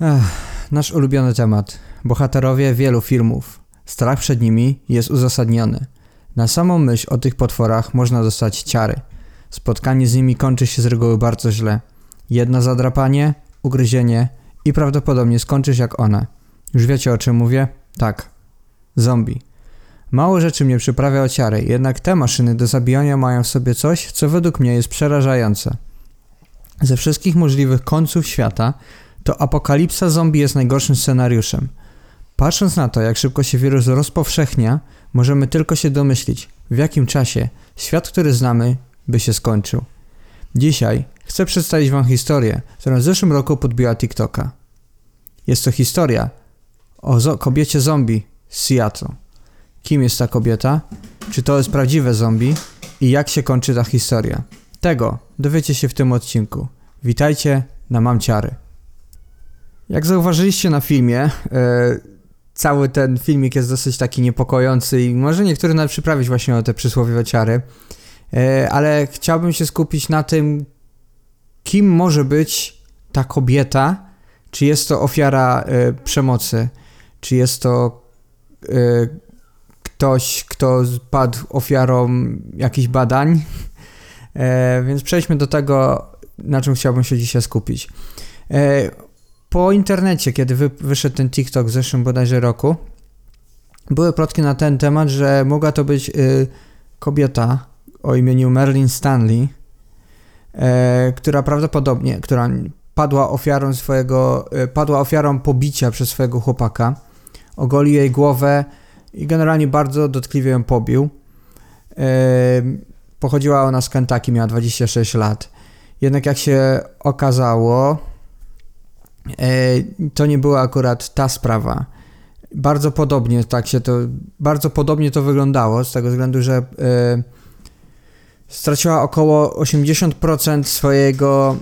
Ech, nasz ulubiony temat. Bohaterowie wielu filmów. Strach przed nimi jest uzasadniony. Na samą myśl o tych potworach można dostać ciary. Spotkanie z nimi kończy się z reguły bardzo źle. Jedno zadrapanie, ugryzienie i prawdopodobnie skończysz jak one. Już wiecie o czym mówię? Tak. Zombie. Mało rzeczy mnie przyprawia o ciary, jednak te maszyny do zabijania mają w sobie coś, co według mnie jest przerażające. Ze wszystkich możliwych końców świata, to apokalipsa zombie jest najgorszym scenariuszem. Patrząc na to, jak szybko się wirus rozpowszechnia, możemy tylko się domyślić, w jakim czasie świat, który znamy, by się skończył. Dzisiaj chcę przedstawić Wam historię, którą w zeszłym roku podbiła TikToka. Jest to historia o zo- kobiecie zombie z Seattle. Kim jest ta kobieta? Czy to jest prawdziwe zombie? I jak się kończy ta historia? Tego dowiecie się w tym odcinku. Witajcie na Mamciary. Jak zauważyliście na filmie, e, cały ten filmik jest dosyć taki niepokojący i może niektóry nawet przyprawić właśnie o te przysłowiowe ciary, e, ale chciałbym się skupić na tym, kim może być ta kobieta, czy jest to ofiara e, przemocy, czy jest to ktoś, kto padł ofiarą jakichś badań. Więc przejdźmy do tego, na czym chciałbym się dzisiaj skupić. Po internecie, kiedy wy, wyszedł ten TikTok w zeszłym bodajże roku, były plotki na ten temat, że mogła to być y, kobieta o imieniu Merlin Stanley, e, która prawdopodobnie, która padła ofiarą swojego, y, padła ofiarą pobicia przez swojego chłopaka, ogolił jej głowę i generalnie bardzo dotkliwie ją pobił. E, pochodziła ona z Kentucky, miała 26 lat. Jednak jak się okazało, to nie była akurat ta sprawa. Bardzo podobnie tak się to, bardzo podobnie to wyglądało, z tego względu, że e, straciła około 80% swojego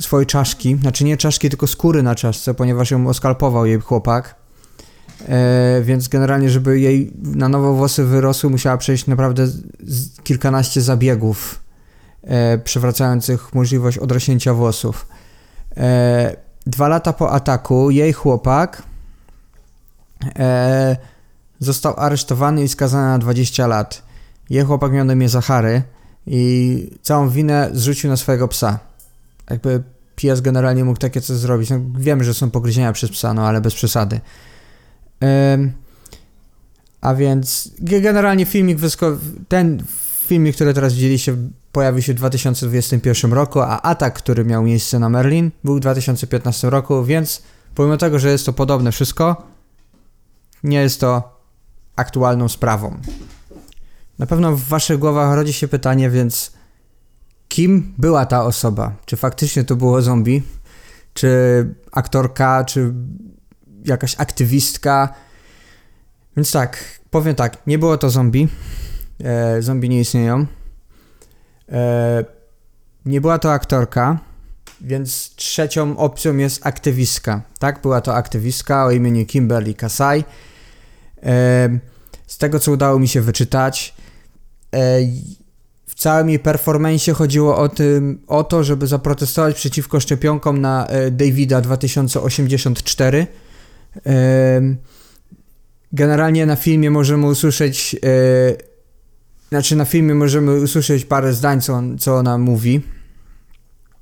swojej czaszki, znaczy nie czaszki, tylko skóry na czaszce, ponieważ ją oskalpował jej chłopak. E, więc generalnie, żeby jej na nowo włosy wyrosły, musiała przejść naprawdę kilkanaście zabiegów e, przywracających możliwość odrośnięcia włosów. E, dwa lata po ataku jej chłopak e, został aresztowany i skazany na 20 lat. Jej chłopak miał na imię Zachary i całą winę zrzucił na swojego psa. Jakby pies generalnie mógł takie coś zrobić. No, wiemy, że są pogryzienia przez psa, no ale bez przesady. Ym, a więc ge- generalnie filmik, wysko- ten filmik, który teraz widzieliście, pojawił się w 2021 roku, a atak, który miał miejsce na Merlin, był w 2015 roku, więc pomimo tego, że jest to podobne wszystko, nie jest to aktualną sprawą. Na pewno w waszych głowach rodzi się pytanie, więc kim była ta osoba? Czy faktycznie to było zombie? Czy aktorka, czy jakaś aktywistka. Więc tak, powiem tak, nie było to zombie. E, zombie nie istnieją. E, nie była to aktorka, więc trzecią opcją jest aktywistka. Tak, była to aktywistka o imieniu Kimberly Kasai. E, z tego, co udało mi się wyczytać, e, w całym jej performance chodziło o, tym, o to, żeby zaprotestować przeciwko szczepionkom na e, Davida 2084. Em, Generalnie na filmie możemy usłyszeć, e, znaczy na filmie możemy usłyszeć parę zdań, co, on, co ona mówi.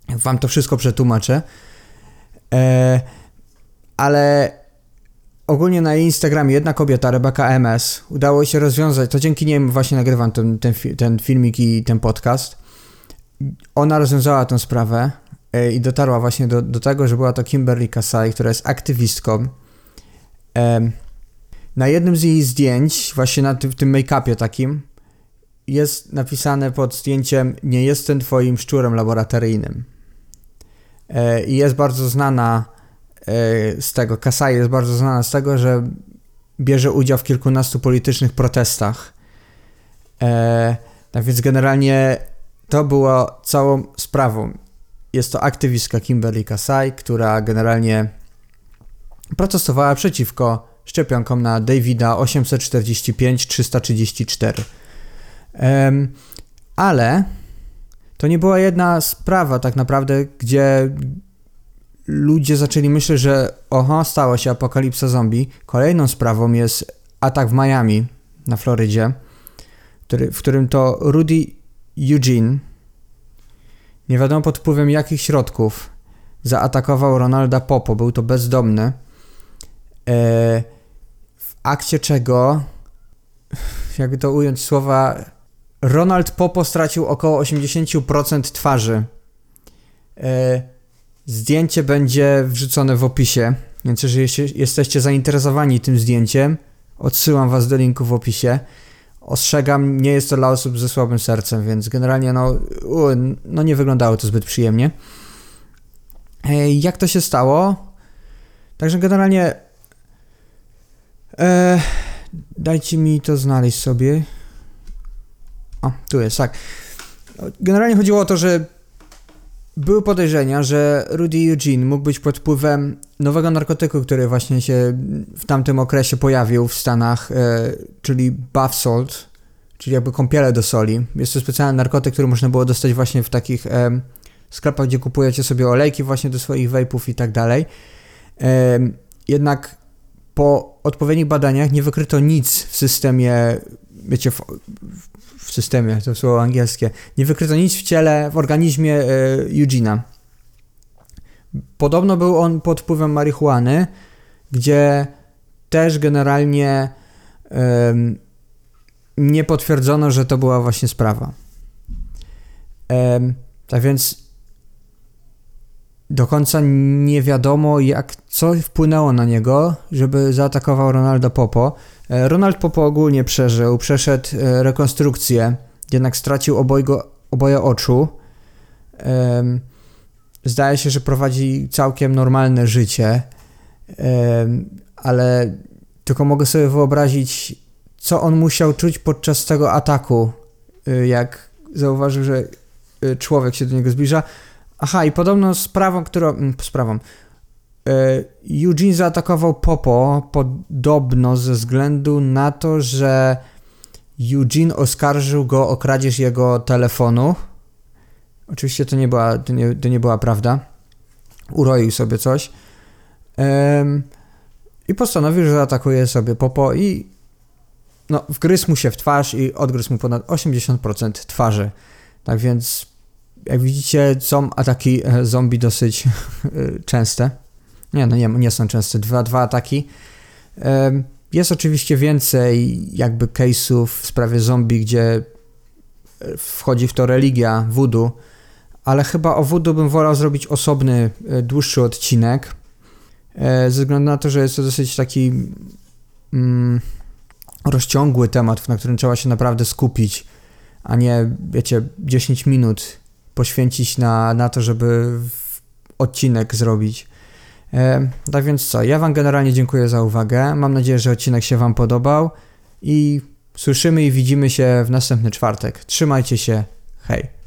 Wam to wszystko przetłumaczę. E, ale ogólnie na Instagramie jedna kobieta, Rebecca MS, udało się rozwiązać, to dzięki niej właśnie nagrywam ten, ten, ten filmik i ten podcast. Ona rozwiązała tę sprawę e, i dotarła właśnie do, do tego, że była to Kimberly Kasai, która jest aktywistką. Em, na jednym z jej zdjęć, właśnie na w tym make-upie takim, jest napisane pod zdjęciem Nie jestem twoim szczurem laboratoryjnym. E, I jest bardzo znana e, z tego, Kasai jest bardzo znana z tego, że bierze udział w kilkunastu politycznych protestach. Tak więc generalnie to było całą sprawą. Jest to aktywistka Kimberly Kasai, która generalnie protestowała przeciwko szczepionkom na Davida 845-334. Ale to nie była jedna sprawa tak naprawdę, gdzie ludzie zaczęli myśleć, że oho, stała się apokalipsa zombie. Kolejną sprawą jest atak w Miami na Florydzie, który, w którym to Rudy Eugene, nie wiadomo pod wpływem jakich środków, zaatakował Ronalda Popo. Był to bezdomny. E, w akcie czego, jakby to ująć słowa, Ronald Popo stracił około 80% twarzy. E, zdjęcie będzie wrzucone w opisie, więc jeżeli jesteście zainteresowani tym zdjęciem, odsyłam was do linku w opisie. Ostrzegam, nie jest to dla osób ze słabym sercem, więc generalnie no, no nie wyglądało to zbyt przyjemnie. E, jak to się stało? Także generalnie e, dajcie mi to znaleźć sobie. O, tu jest, tak. Generalnie chodziło o to, że były podejrzenia, że Rudy Eugene mógł być pod wpływem nowego narkotyku, który właśnie się w tamtym okresie pojawił w Stanach, e, czyli bath salt, czyli jakby kąpiele do soli. Jest to specjalny narkotyk, który można było dostać właśnie w takich e, sklepach, gdzie kupujecie sobie olejki właśnie do swoich vapów i tak dalej. E, jednak po odpowiednich badaniach nie wykryto nic w systemie, wiecie, w, w systemie, to słowo angielskie, nie wykryto nic w ciele, w organizmie e, Eugena. Podobno był on pod wpływem marihuany, gdzie też generalnie nie potwierdzono, że to była właśnie sprawa. Tak więc do końca nie wiadomo, jak co wpłynęło na niego, żeby zaatakował Ronaldo Popo. E, Ronald Popo ogólnie przeżył, przeszedł e, rekonstrukcję, jednak stracił obojgo, oboje oczu. Zdaje się, że prowadzi całkiem normalne życie, ale tylko mogę sobie wyobrazić, co on musiał czuć podczas tego ataku, e, jak zauważył, że człowiek się do niego zbliża. Aha, i podobno sprawą, którą. Mm, sprawą. E, Eugene zaatakował Popo podobno ze względu na to, że Eugene oskarżył go o kradzież jego telefonu. Oczywiście to nie była, to nie, to nie była prawda. Uroił sobie coś. I postanowił, że zaatakuje sobie Popo i no, wgryzł mu się w twarz i odgryzł mu ponad 80% twarzy. Tak więc jak widzicie, są ataki e, zombie dosyć e, częste. Nie, no nie, nie są częste. Dwa, dwa ataki. Jest oczywiście więcej jakby case'ów w sprawie zombie, gdzie e, wchodzi w to religia, voodoo, ale chyba o voodoo bym wolał zrobić osobny, dłuższy odcinek, ze względu na to, że jest to dosyć taki mm, rozciągły temat, na którym trzeba się naprawdę skupić, a nie, wiecie, 10 minut poświęcić na, na to, żeby odcinek zrobić. E, tak więc co, ja Wam generalnie dziękuję za uwagę. Mam nadzieję, że odcinek się Wam podobał i słyszymy i widzimy się w następny czwartek. Trzymajcie się, hej.